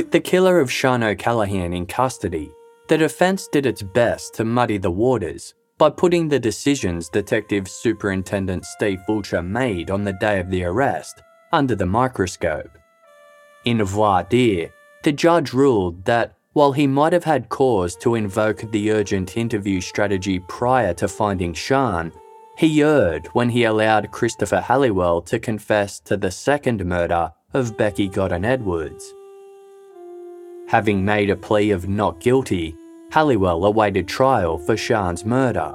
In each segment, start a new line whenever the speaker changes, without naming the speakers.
With the killer of Sian O'Callaghan in custody, the defence did its best to muddy the waters by putting the decisions Detective Superintendent Steve Fulcher made on the day of the arrest under the microscope. In voir dire, the judge ruled that while he might have had cause to invoke the urgent interview strategy prior to finding Sian, he erred when he allowed Christopher Halliwell to confess to the second murder of Becky Godden Edwards. Having made a plea of not guilty, Halliwell awaited trial for Sian's murder.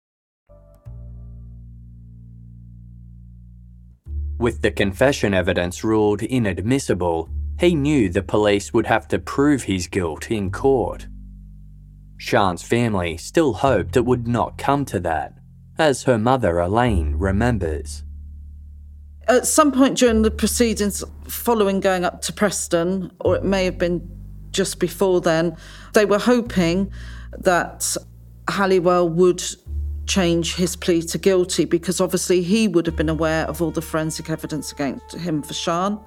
With the confession evidence ruled inadmissible, he knew the police would have to prove his guilt in court. Sian's family still hoped it would not come to that, as her mother Elaine remembers.
At some point during the proceedings following going up to Preston, or it may have been just before then, they were hoping that Halliwell would change his plea to guilty because obviously he would have been aware of all the forensic evidence against him for Sian.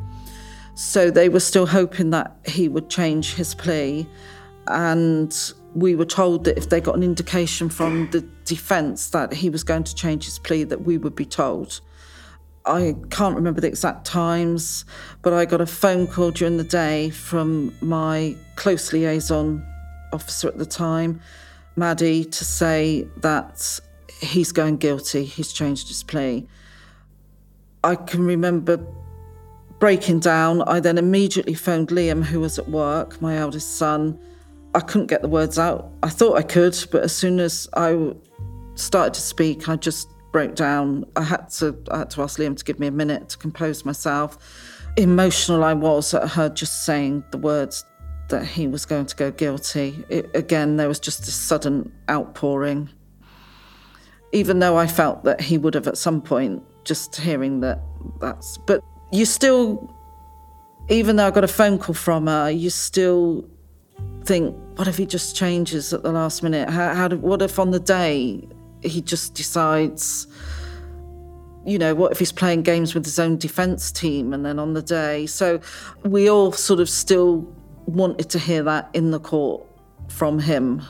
So they were still hoping that he would change his plea. And we were told that if they got an indication from the defence that he was going to change his plea, that we would be told. I can't remember the exact times, but I got a phone call during the day from my close liaison officer at the time, Maddie, to say that he's going guilty, he's changed his plea. I can remember breaking down. I then immediately phoned Liam, who was at work, my eldest son. I couldn't get the words out. I thought I could, but as soon as I started to speak, I just broke down. I had to I had to ask Liam to give me a minute to compose myself. Emotional I was at her just saying the words that he was going to go guilty. It, again, there was just a sudden outpouring even though I felt that he would have at some point, just hearing that that's. But you still, even though I got a phone call from her, you still think, what if he just changes at the last minute? How, how do, what if on the day he just decides, you know, what if he's playing games with his own defence team and then on the day? So we all sort of still wanted to hear that in the court from him.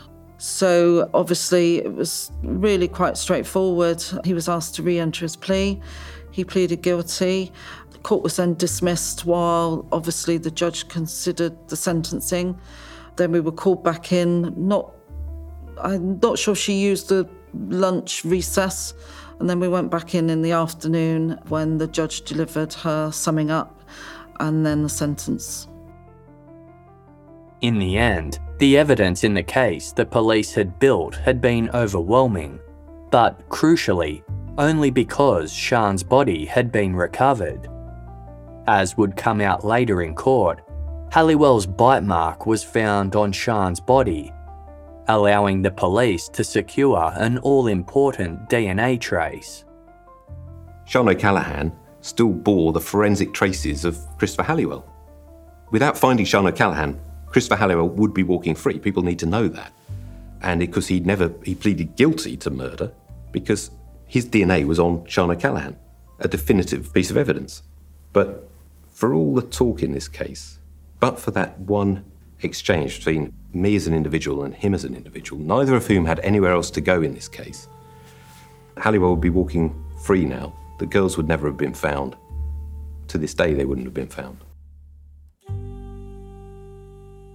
So obviously, it was really quite straightforward. He was asked to re enter his plea. He pleaded guilty. The court was then dismissed while obviously the judge considered the sentencing. Then we were called back in. Not, I'm not sure she used the lunch recess. And then we went back in in the afternoon when the judge delivered her summing up and then the sentence.
In the end, the evidence in the case the police had built had been overwhelming, but crucially, only because Sian's body had been recovered. As would come out later in court, Halliwell's bite mark was found on Sian's body. allowing the police to secure an all important DNA trace.
Sian O'Callaghan still bore the forensic traces of Christopher Halliwell. Without finding Sian O'Callaghan, Christopher Halliwell would be walking free. People need to know that. And because he never he pleaded guilty to murder because his DNA was on Sian Callaghan, a definitive piece of evidence. But for all the talk in this case, but for that one exchange between me as an individual and him as an individual, neither of whom had anywhere else to go in this case, Halliwell would be walking free now the girls would never have been found. To this day, they wouldn't have been found.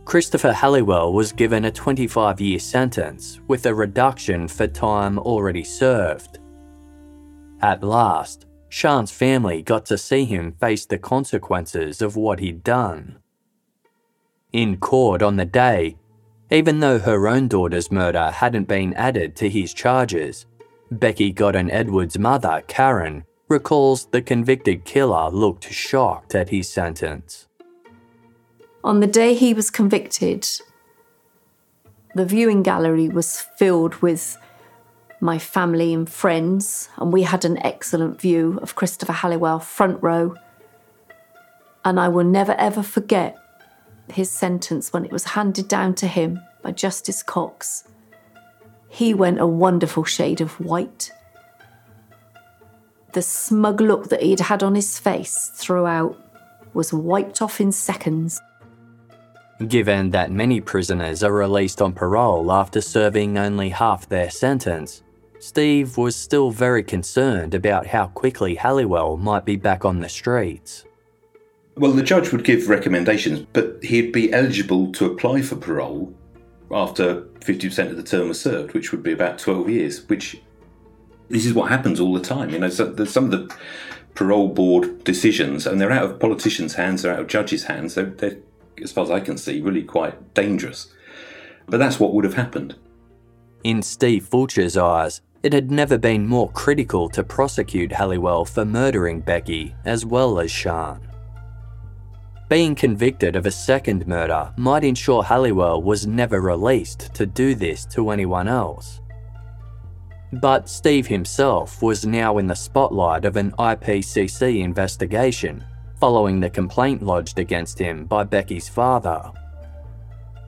Christopher Halliwell was given a 25 year sentence with a reduction for time already served. At last, Sian's family got to see him face the consequences of what he'd done. In court on the day, even though her own daughter's murder hadn't been added to his charges, Becky Godden Edwards' mother, Karen, recalls the convicted killer looked shocked at his sentence.
On the day he was convicted, the viewing gallery was filled with my family and friends, and we had an excellent view of Christopher Halliwell front row. And I will never ever forget his sentence when it was handed down to him by Justice Cox. He went a wonderful shade of white the smug look that he'd had on his face throughout was wiped off in seconds.
Given that many prisoners are released on parole after serving only half their sentence, Steve was still very concerned about how quickly Halliwell might be back on the streets.
Well, the judge would give recommendations, but he'd be eligible to apply for parole after 50% of the term was served, which would be about 12 years, which this is what happens all the time. You know, so some of the parole board decisions, and they're out of politicians' hands, they're out of judges' hands. They're, they're, as far as I can see, really quite dangerous. But that's what would have happened.
In Steve Fulcher's eyes, it had never been more critical to prosecute Halliwell for murdering Becky as well as Sian. Being convicted of a second murder might ensure Halliwell was never released to do this to anyone else. But Steve himself was now in the spotlight of an IPCC investigation following the complaint lodged against him by Becky's father.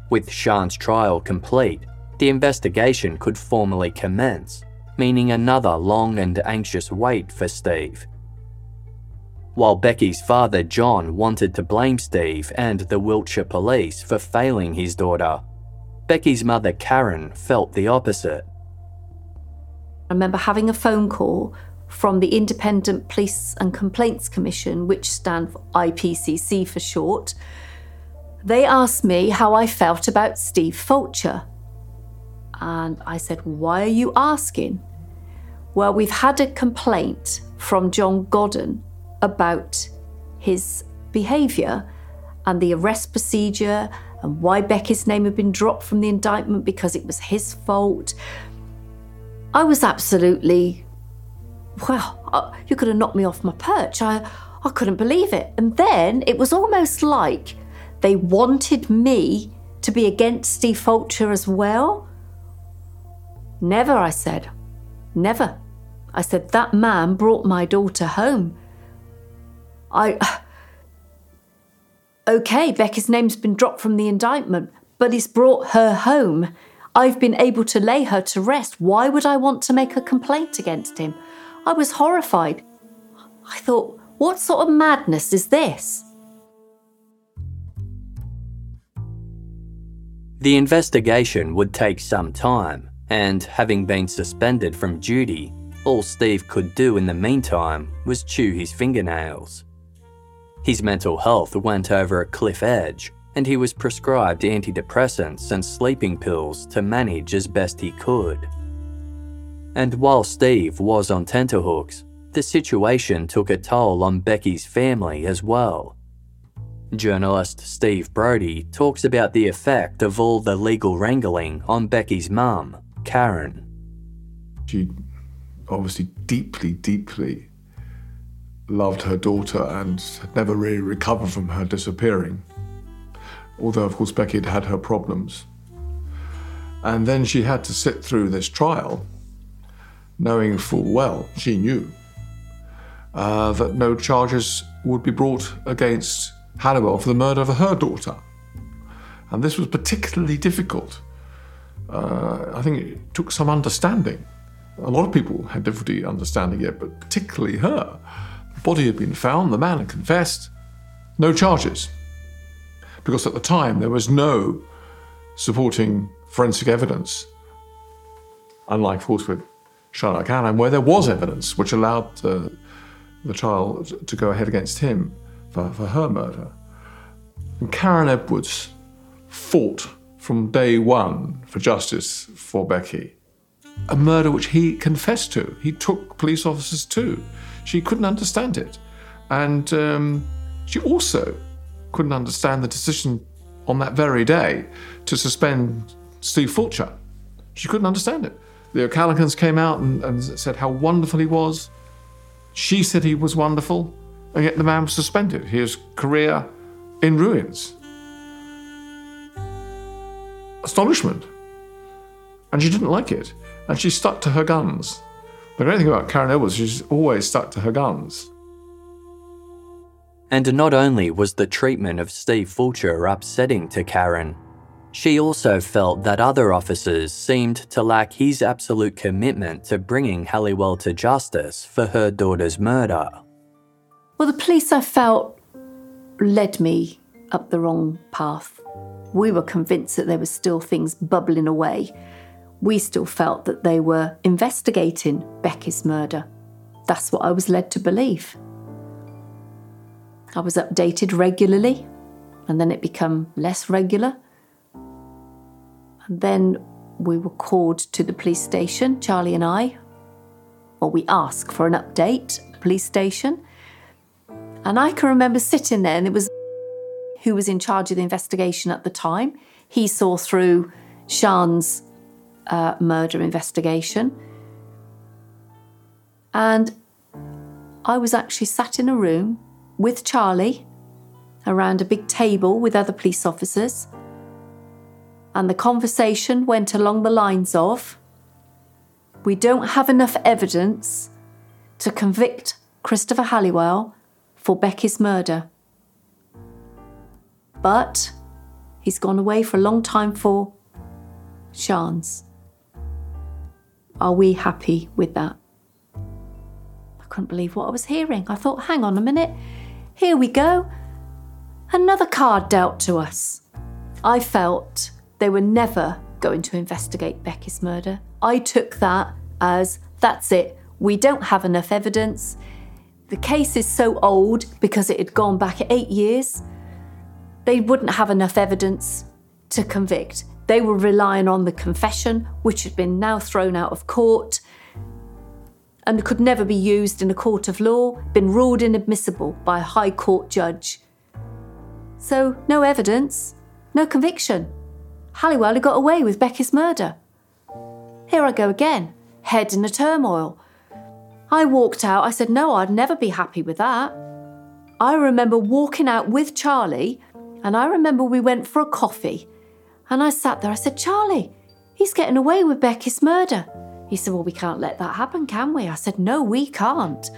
With Sian's trial complete, the investigation could formally commence, meaning another long and anxious wait for Steve. While Becky's father John wanted to blame Steve and the Wiltshire police for failing his daughter, Becky's mother Karen felt the opposite.
I remember having a phone call from the Independent Police and Complaints Commission, which stand for IPCC for short. They asked me how I felt about Steve Fulcher. And I said, Why are you asking? Well, we've had a complaint from John Godden about his behaviour and the arrest procedure and why Becky's name had been dropped from the indictment because it was his fault. I was absolutely, well, uh, you could have knocked me off my perch. I, I couldn't believe it. And then it was almost like they wanted me to be against Steve Fulcher as well. Never, I said. Never. I said, that man brought my daughter home. I. Okay, Becky's name's been dropped from the indictment, but he's brought her home. I've been able to lay her to rest. Why would I want to make a complaint against him? I was horrified. I thought, what sort of madness is this?
The investigation would take some time, and having been suspended from duty, all Steve could do in the meantime was chew his fingernails. His mental health went over a cliff edge, and he was prescribed antidepressants and sleeping pills to manage as best he could. And while Steve was on tenterhooks, the situation took a toll on Becky's family as well. Journalist Steve Brody talks about the effect of all the legal wrangling on Becky's mum, Karen.
She obviously deeply, deeply loved her daughter and had never really recovered from her disappearing although, of course, Becky had had her problems. And then she had to sit through this trial, knowing full well, she knew, uh, that no charges would be brought against Halliwell for the murder of her daughter. And this was particularly difficult. Uh, I think it took some understanding. A lot of people had difficulty understanding it, but particularly her. The body had been found, the man had confessed, no charges. Because at the time there was no supporting forensic evidence, unlike, of with Charlotte where there was evidence which allowed uh, the trial to go ahead against him for, for her murder. And Karen Edwards fought from day one for justice for Becky. A murder which he confessed to. He took police officers to. She couldn't understand it. And um, she also couldn't understand the decision on that very day to suspend Steve Fulcher. She couldn't understand it. The O'Callaghan's came out and, and said how wonderful he was. She said he was wonderful, and yet the man was suspended. His career in ruins. Astonishment. And she didn't like it. And she stuck to her guns. The great thing about Karen Edwards, she's always stuck to her guns.
And not only was the treatment of Steve Fulcher upsetting to Karen, she also felt that other officers seemed to lack his absolute commitment to bringing Halliwell to justice for her daughter's murder.
Well, the police, I felt, led me up the wrong path. We were convinced that there were still things bubbling away. We still felt that they were investigating Becky's murder. That's what I was led to believe. I was updated regularly, and then it became less regular. Then we were called to the police station, Charlie and I. Or we asked for an update, police station. And I can remember sitting there, and it was who was in charge of the investigation at the time. He saw through Sian's uh, murder investigation. And I was actually sat in a room with Charlie around a big table with other police officers. And the conversation went along the lines of We don't have enough evidence to convict Christopher Halliwell for Becky's murder. But he's gone away for a long time for Sian's. Are we happy with that? I couldn't believe what I was hearing. I thought, hang on a minute, here we go. Another card dealt to us. I felt they were never going to investigate Becky's murder. I took that as that's it. We don't have enough evidence. The case is so old because it had gone back eight years. They wouldn't have enough evidence to convict. They were relying on the confession, which had been now thrown out of court and could never be used in a court of law, been ruled inadmissible by a High Court judge. So, no evidence, no conviction. Halliwell had got away with Becky's murder. Here I go again, head in a turmoil. I walked out, I said, no, I'd never be happy with that. I remember walking out with Charlie, and I remember we went for a coffee. And I sat there, I said, Charlie, he's getting away with Becky's murder. He said, Well, we can't let that happen, can we? I said, No, we can't.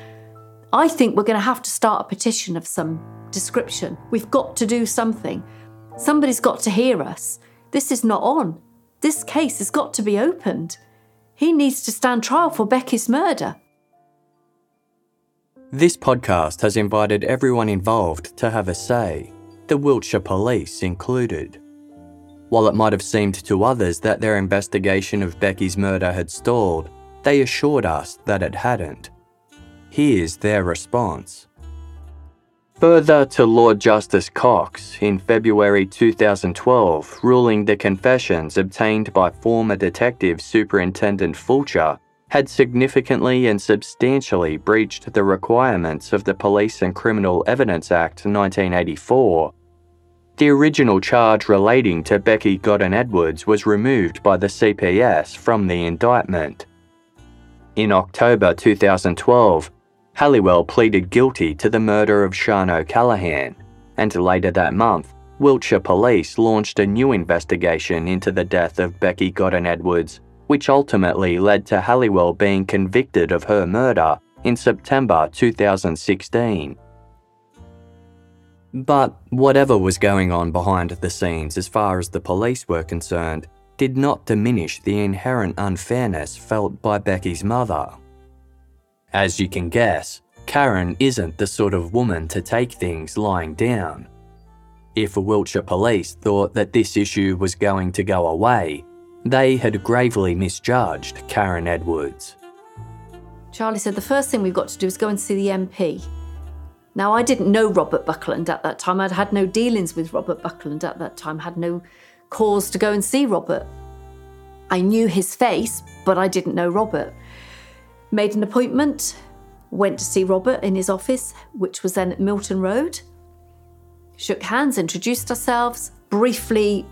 I think we're going to have to start a petition of some description. We've got to do something. Somebody's got to hear us. This is not on. This case has got to be opened. He needs to stand trial for Becky's murder.
This podcast has invited everyone involved to have a say, the Wiltshire Police included. While it might have seemed to others that their investigation of Becky's murder had stalled, they assured us that it hadn't. Here's their response. Further to Lord Justice Cox in February 2012, ruling the confessions obtained by former Detective Superintendent Fulcher had significantly and substantially breached the requirements of the Police and Criminal Evidence Act 1984. The original charge relating to Becky Godden Edwards was removed by the CPS from the indictment. In October 2012, Halliwell pleaded guilty to the murder of Sian O'Callaghan, and later that month Wiltshire police launched a new investigation into the death of Becky Godden Edwards, which ultimately led to Halliwell being convicted of her murder in September 2016. But whatever was going on behind the scenes as far as the police were concerned did not diminish the inherent unfairness felt by Becky's mother. As you can guess, Karen isn't the sort of woman to take things lying down. If Wiltshire police thought that this issue was going to go away, they had gravely misjudged Karen Edwards.
Charlie said the first thing we've got to do is go and see the MP. Now, I didn't know Robert Buckland at that time. I'd had no dealings with Robert Buckland at that time, had no cause to go and see Robert. I knew his face, but I didn't know Robert. Made an appointment, went to see Robert in his office, which was then at Milton Road. Shook hands, introduced ourselves, briefly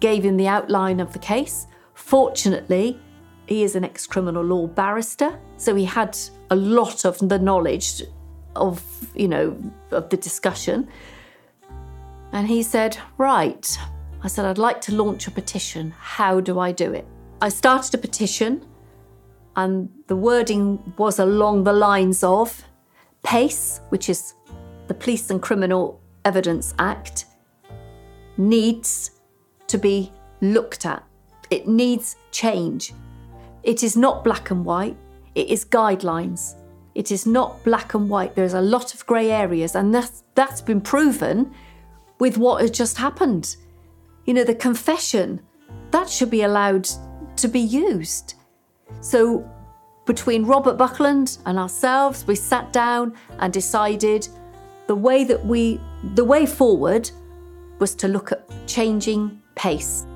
gave him the outline of the case. Fortunately, he is an ex criminal law barrister, so he had a lot of the knowledge of, you know, of the discussion. And he said, Right. I said, I'd like to launch a petition. How do I do it? I started a petition, and the wording was along the lines of PACE, which is the Police and Criminal Evidence Act, needs to be looked at. It needs change. It is not black and white, it is guidelines. It is not black and white. There's a lot of grey areas, and that's, that's been proven with what has just happened. You know, the confession, that should be allowed to be used. So, between Robert Buckland and ourselves, we sat down and decided the way that we, the way forward was to look at changing pace.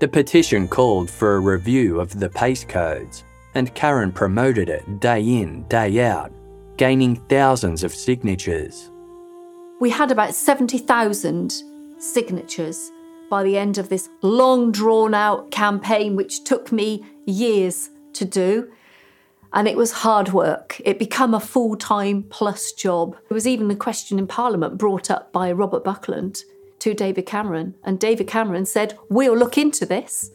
The petition called for a review of the PACE codes, and Karen promoted it day in, day out, gaining thousands of signatures.
We had about 70,000 signatures by the end of this long drawn out campaign, which took me years to do. And it was hard work. It became a full time plus job. There was even a question in Parliament brought up by Robert Buckland to David Cameron, and David Cameron said, We'll look into this.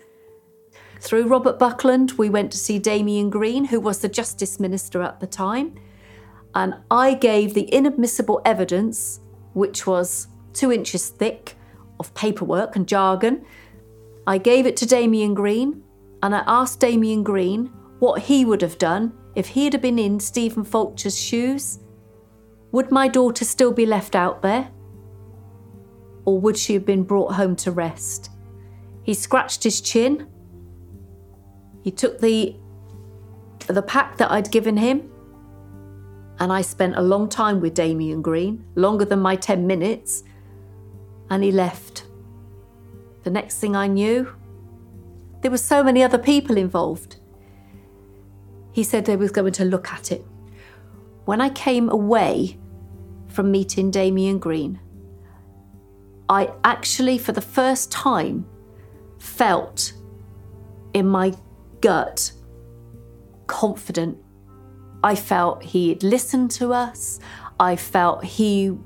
Through Robert Buckland, we went to see Damian Green, who was the Justice Minister at the time, and I gave the inadmissible evidence, which was two inches thick, of paperwork and jargon. I gave it to Damian Green, and I asked Damian Green what he would have done if he had been in Stephen Fulcher's shoes. Would my daughter still be left out there? Or would she have been brought home to rest? He scratched his chin. He took the, the pack that I'd given him, and I spent a long time with Damian Green, longer than my 10 minutes, and he left. The next thing I knew, there were so many other people involved. He said they was going to look at it. When I came away from meeting Damian Green, I actually, for the first time, felt in my gut confident. I felt he had listened to us. I felt he,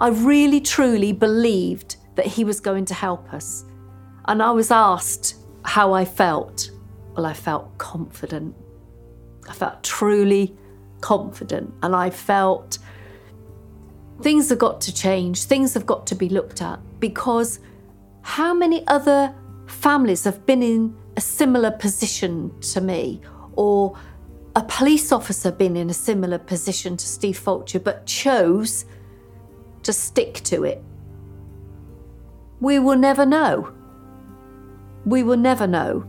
I really truly believed that he was going to help us. And I was asked how I felt. Well, I felt confident. I felt truly confident. And I felt things have got to change, things have got to be looked at because how many other families have been in a similar position to me or a police officer been in a similar position to Steve Fulcher but chose to stick to it? We will never know. We will never know.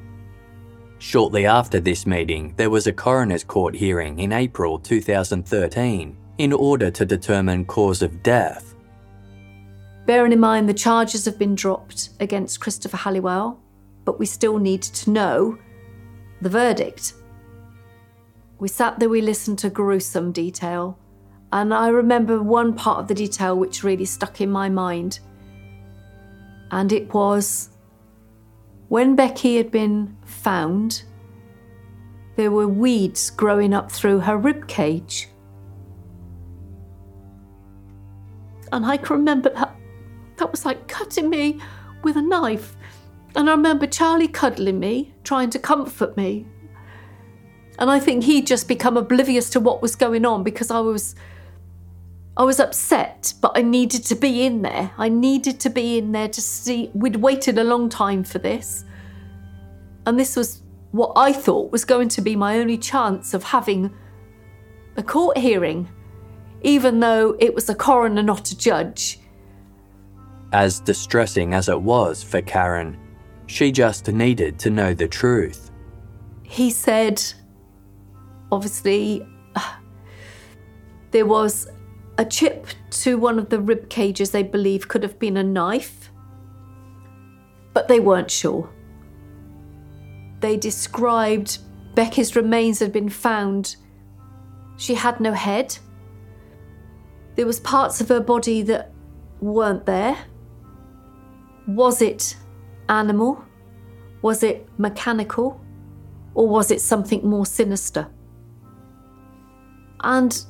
Shortly after this meeting, there was a coroner's court hearing in April 2013 in order to determine cause of death.
Bearing in mind the charges have been dropped against Christopher Halliwell, but we still need to know the verdict. We sat there, we listened to gruesome detail, and I remember one part of the detail which really stuck in my mind. And it was when Becky had been found, there were weeds growing up through her rib cage. And I can remember that that was like cutting me with a knife. And I remember Charlie cuddling me, trying to comfort me. And I think he'd just become oblivious to what was going on because I was I was upset, but I needed to be in there. I needed to be in there to see we'd waited a long time for this. And this was what I thought was going to be my only chance of having a court hearing, even though it was a coroner, not a judge.
As distressing as it was for Karen, she just needed to know the truth.
He said, obviously, uh, there was a chip to one of the rib cages they believe could have been a knife, but they weren't sure. They described Becky's remains had been found. She had no head. There was parts of her body that weren't there. Was it animal? Was it mechanical? Or was it something more sinister? And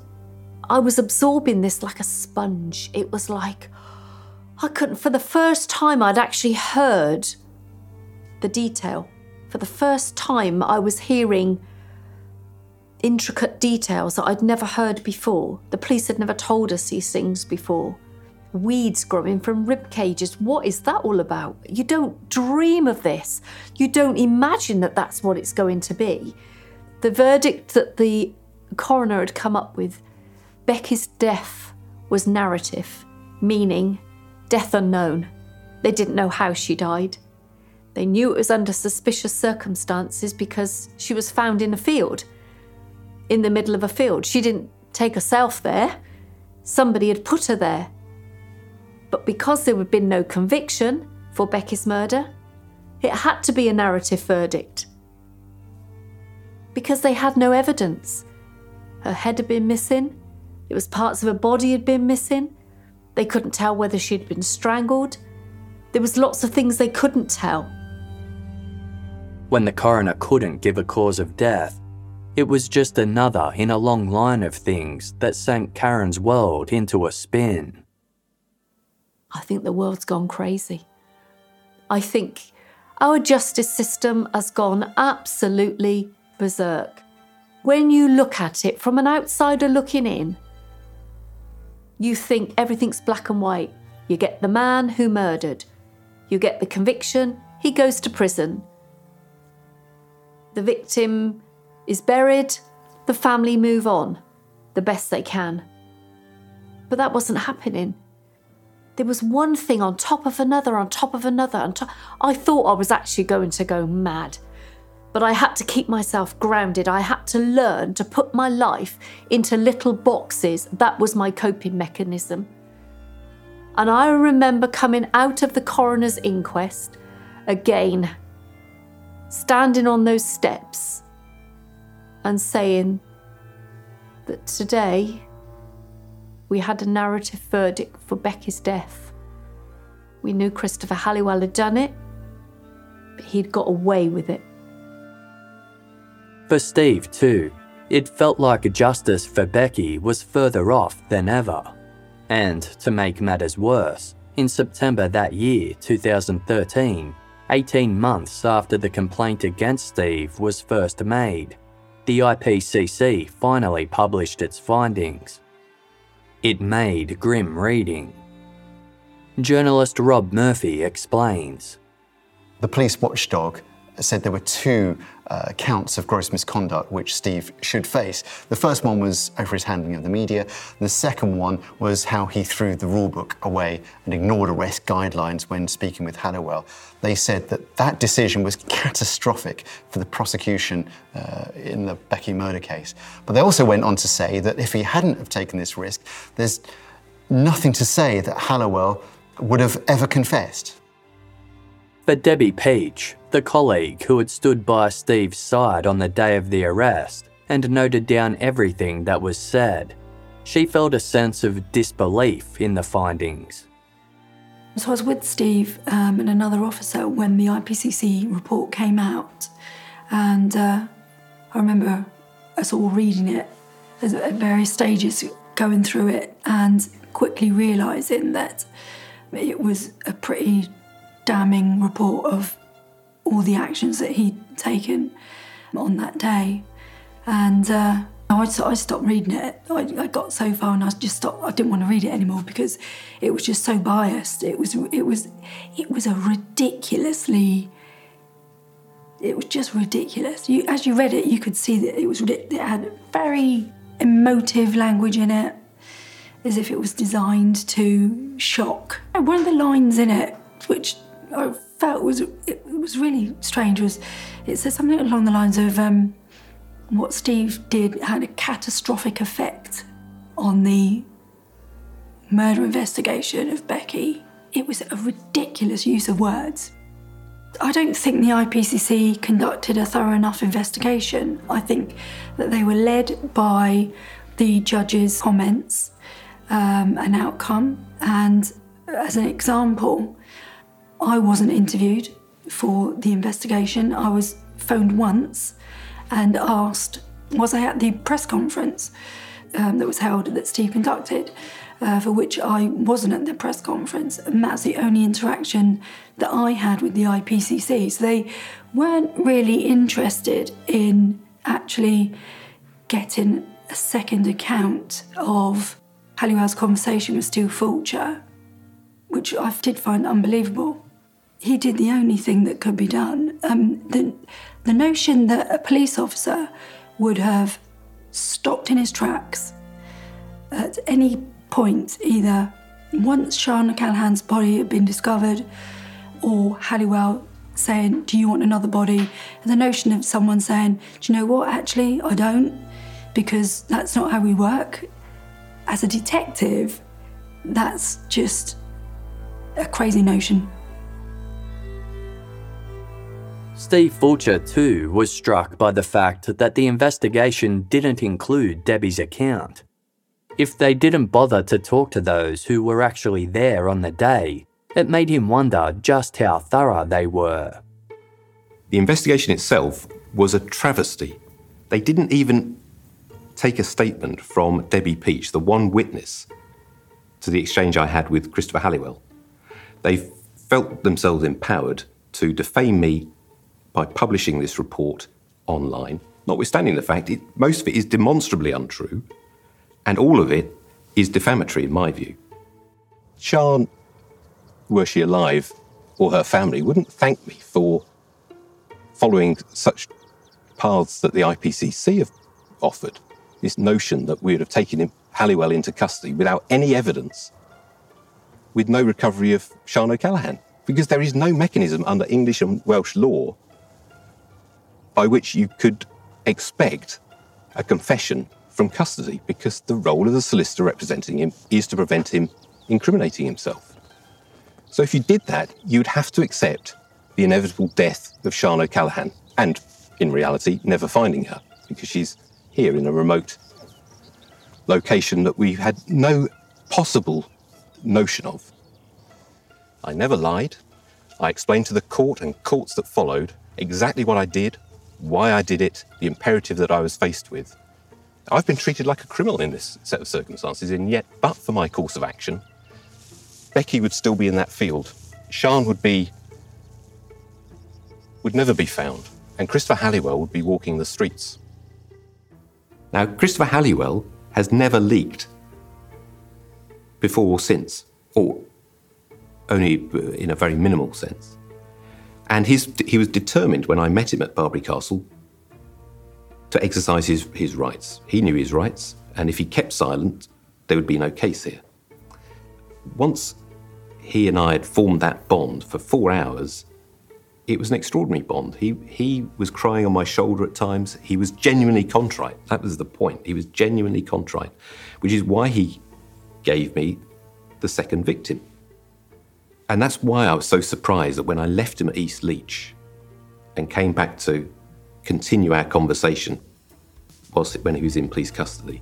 I was absorbing this like a sponge. It was like I couldn't, for the first time, I'd actually heard the detail. For the first time, I was hearing intricate details that I'd never heard before. The police had never told us these things before. Weeds growing from rib cages. What is that all about? You don't dream of this. You don't imagine that that's what it's going to be. The verdict that the coroner had come up with Becky's death was narrative, meaning death unknown. They didn't know how she died. They knew it was under suspicious circumstances because she was found in a field, in the middle of a field. She didn't take herself there, somebody had put her there. But because there had been no conviction for Becky's murder, it had to be a narrative verdict. Because they had no evidence. Her head had been missing, it was parts of her body had been missing. They couldn't tell whether she'd been strangled. There was lots of things they couldn't tell.
When the coroner couldn't give a cause of death, it was just another in a long line of things that sank Karen's world into a spin.
I think the world's gone crazy. I think our justice system has gone absolutely berserk. When you look at it from an outsider looking in, you think everything's black and white. You get the man who murdered, you get the conviction, he goes to prison. The victim is buried, the family move on the best they can. But that wasn't happening. There was one thing on top of another, on top of another. On. I thought I was actually going to go mad. But I had to keep myself grounded. I had to learn to put my life into little boxes. That was my coping mechanism. And I remember coming out of the coroner's inquest again, standing on those steps and saying that today we had a narrative verdict for Becky's death. We knew Christopher Halliwell had done it, but he'd got away with it.
For Steve, too, it felt like justice for Becky was further off than ever. And to make matters worse, in September that year, 2013, 18 months after the complaint against Steve was first made, the IPCC finally published its findings. It made grim reading. Journalist Rob Murphy explains.
The police watchdog said there were two uh, counts of gross misconduct which Steve should face. The first one was over his handling of the media. The second one was how he threw the rulebook away and ignored arrest guidelines when speaking with Halliwell. They said that that decision was catastrophic for the prosecution uh, in the Becky murder case. But they also went on to say that if he hadn't have taken this risk, there's nothing to say that Halliwell would have ever confessed.
For Debbie Peach, the colleague who had stood by Steve's side on the day of the arrest and noted down everything that was said, she felt a sense of disbelief in the findings.
So I was with Steve um, and another officer when the IPCC report came out, and uh, I remember us all reading it at various stages, going through it, and quickly realizing that it was a pretty damning report of all the actions that he'd taken on that day. And uh, I, I stopped reading it. I, I, got so far and I just stopped. I didn't want to read it anymore because it was just so biased. It was, it was, it was a ridiculously. It was just ridiculous. You, as you read it, you could see that it was. It had very emotive language in it, as if it was designed to shock. And one of the lines in it, which I felt was it was really strange was it said something along the lines of um, what Steve did had a catastrophic effect on the murder investigation of Becky. It was a ridiculous use of words. I don't think the IPCC conducted a thorough enough investigation. I think that they were led by the judge's comments um, and outcome. And as an example, I wasn't interviewed for the investigation. I was phoned once and asked, was I at the press conference um, that was held that Steve conducted, uh, for which I wasn't at the press conference. And that's the only interaction that I had with the IPCC. So they weren't really interested in actually getting a second account of Halliwell's conversation with Steve Fulcher, which I did find unbelievable he did the only thing that could be done. Um, the, the notion that a police officer would have stopped in his tracks at any point, either once Sian Callaghan's body had been discovered or Halliwell saying, Do you want another body? And the notion of someone saying, Do you know what, actually, I don't, because that's not how we work. As a detective, that's just a crazy notion.
Steve Fulcher, too, was struck by the fact that the investigation didn't include Debbie's account. If they didn't bother to talk to those who were actually there on the day, it made him wonder just how thorough they were.
The investigation itself was a travesty. They didn't even take a statement from Debbie Peach, the one witness to the exchange I had with Christopher Halliwell. They felt themselves empowered to defame me by publishing this report online, notwithstanding the fact it, most of it is demonstrably untrue, and all of it is defamatory in my view. Sian, were she alive, or her family, wouldn't thank me for following such paths that the IPCC have offered. This notion that we would have taken him, Halliwell into custody without any evidence, with no recovery of Sian O'Callaghan, because there is no mechanism under English and Welsh law by which you could expect a confession from custody because the role of the solicitor representing him is to prevent him incriminating himself. So if you did that, you'd have to accept the inevitable death of Sian O'Callaghan and, in reality, never finding her because she's here in a remote location that we had no possible notion of. I never lied. I explained to the court and courts that followed exactly what I did, why I did it, the imperative that I was faced with. I've been treated like a criminal in this set of circumstances, and yet, but for my course of action, Becky would still be in that field. Sian would be. would never be found, and Christopher Halliwell would be walking the streets. Now, Christopher Halliwell has never leaked before or since, or only in a very minimal sense. And his, he was determined when I met him at Barbury Castle to exercise his, his rights. He knew his rights, and if he kept silent, there would be no case here. Once he and I had formed that bond for four hours, it was an extraordinary bond. He, he was crying on my shoulder at times. He was genuinely contrite. That was the point. He was genuinely contrite, which is why he gave me the second victim. And that's why I was so surprised that when I left him at Eastleach and came back to continue our conversation whilst when he was in police custody,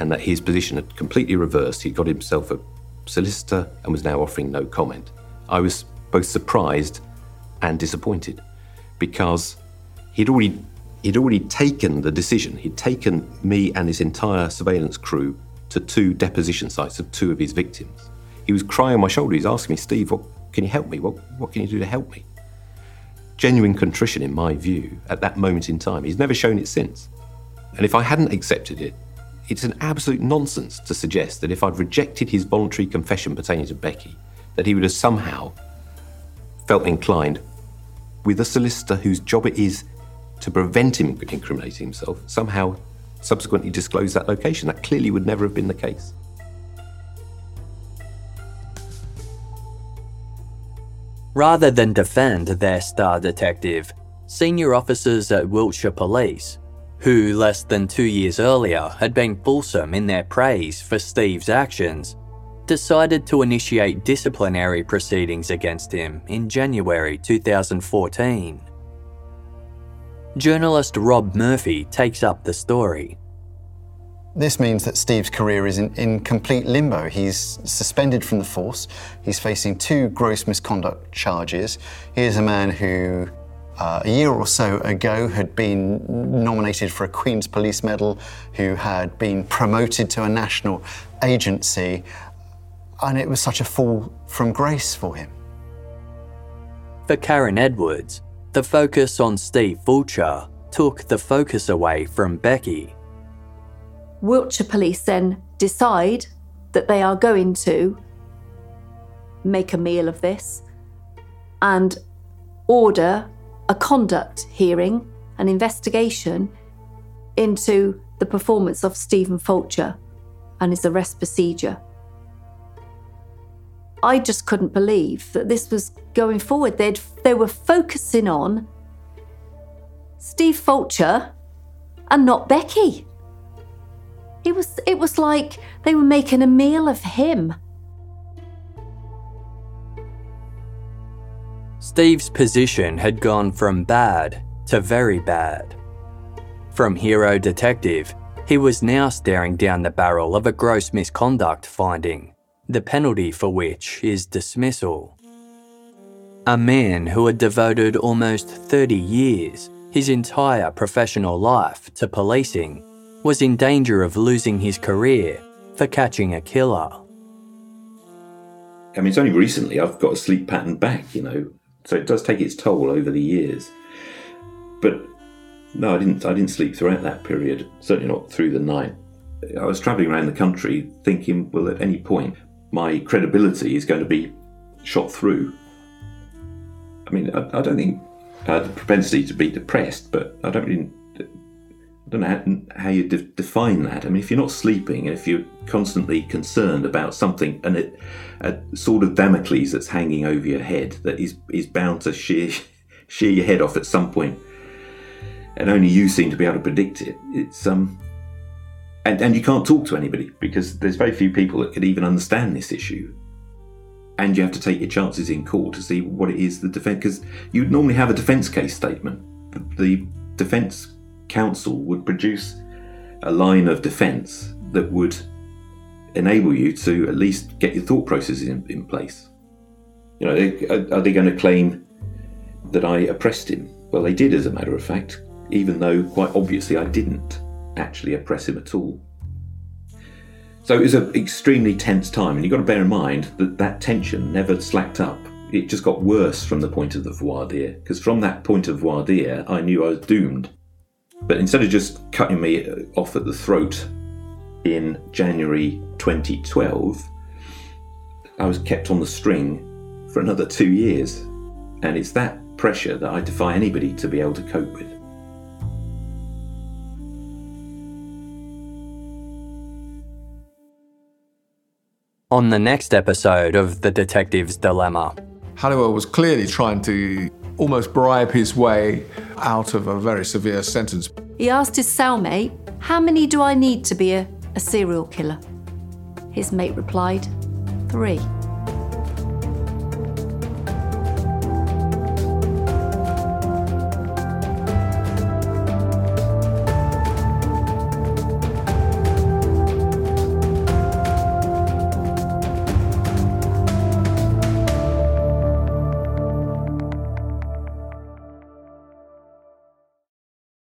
and that his position had completely reversed. He'd got himself a solicitor and was now offering no comment. I was both surprised and disappointed because he'd already he'd already taken the decision. He'd taken me and his entire surveillance crew to two deposition sites of two of his victims. He was crying on my shoulder. He's asking me, Steve, what can you help me? What what can you do to help me? Genuine contrition, in my view, at that moment in time. He's never shown it since. And if I hadn't accepted it, it's an absolute nonsense to suggest that if I'd rejected his voluntary confession pertaining to Becky, that he would have somehow felt inclined, with a solicitor whose job it is to prevent him incriminating himself, somehow subsequently disclose that location. That clearly would never have been the case.
Rather than defend their star detective, senior officers at Wiltshire Police, who less than two years earlier had been fulsome in their praise for Steve's actions, decided to initiate disciplinary proceedings against him in January 2014. Journalist Rob Murphy takes up the story.
This means that Steve's career is in, in complete limbo. He's suspended from the force. He's facing two gross misconduct charges. He is a man who, uh, a year or so ago, had been nominated for a Queen's Police Medal, who had been promoted to a national agency, and it was such a fall from grace for him.
For Karen Edwards, the focus on Steve Fulcher took the focus away from Becky.
Wiltshire Police then decide that they are going to make a meal of this and order a conduct hearing, an investigation into the performance of Stephen Fulcher and his arrest procedure. I just couldn't believe that this was going forward. They'd, they were focusing on Steve Fulcher and not Becky. It was it was like they were making a meal of him.
Steve's position had gone from bad to very bad. From hero detective, he was now staring down the barrel of a gross misconduct finding, the penalty for which is dismissal. A man who had devoted almost 30 years, his entire professional life, to policing was in danger of losing his career for catching a killer.
I mean, it's only recently I've got a sleep pattern back, you know, so it does take its toll over the years. But no, I didn't. I didn't sleep throughout that period. Certainly not through the night. I was travelling around the country thinking, well, at any point, my credibility is going to be shot through. I mean, I, I don't think I had the propensity to be depressed, but I don't really I don't know how, how you de- define that. I mean, if you're not sleeping, and if you're constantly concerned about something, and it, a sort of Damocles that's hanging over your head that is is bound to shear shear your head off at some point, and only you seem to be able to predict it. It's um, and and you can't talk to anybody because there's very few people that could even understand this issue. And you have to take your chances in court to see what it is the defense because you would normally have a defense case statement. The, the defense counsel would produce a line of defence that would enable you to at least get your thought processes in, in place.
You know, are, are they going to claim that I oppressed him? Well, they did, as a matter of fact, even though quite obviously I didn't actually oppress him at all. So it was an extremely tense time, and you've got to bear in mind that that tension never slacked up. It just got worse from the point of the voir dire, because from that point of voir dire, I knew I was doomed. But instead of just cutting me off at the throat in January 2012, I was kept on the string for another two years. And it's that pressure that I defy anybody to be able to cope with.
On the next episode of The Detective's Dilemma,
Halliwell was clearly trying to almost bribe his way out of a very severe sentence.
He asked his cellmate, How many do I need to be a, a serial killer? His mate replied, Three.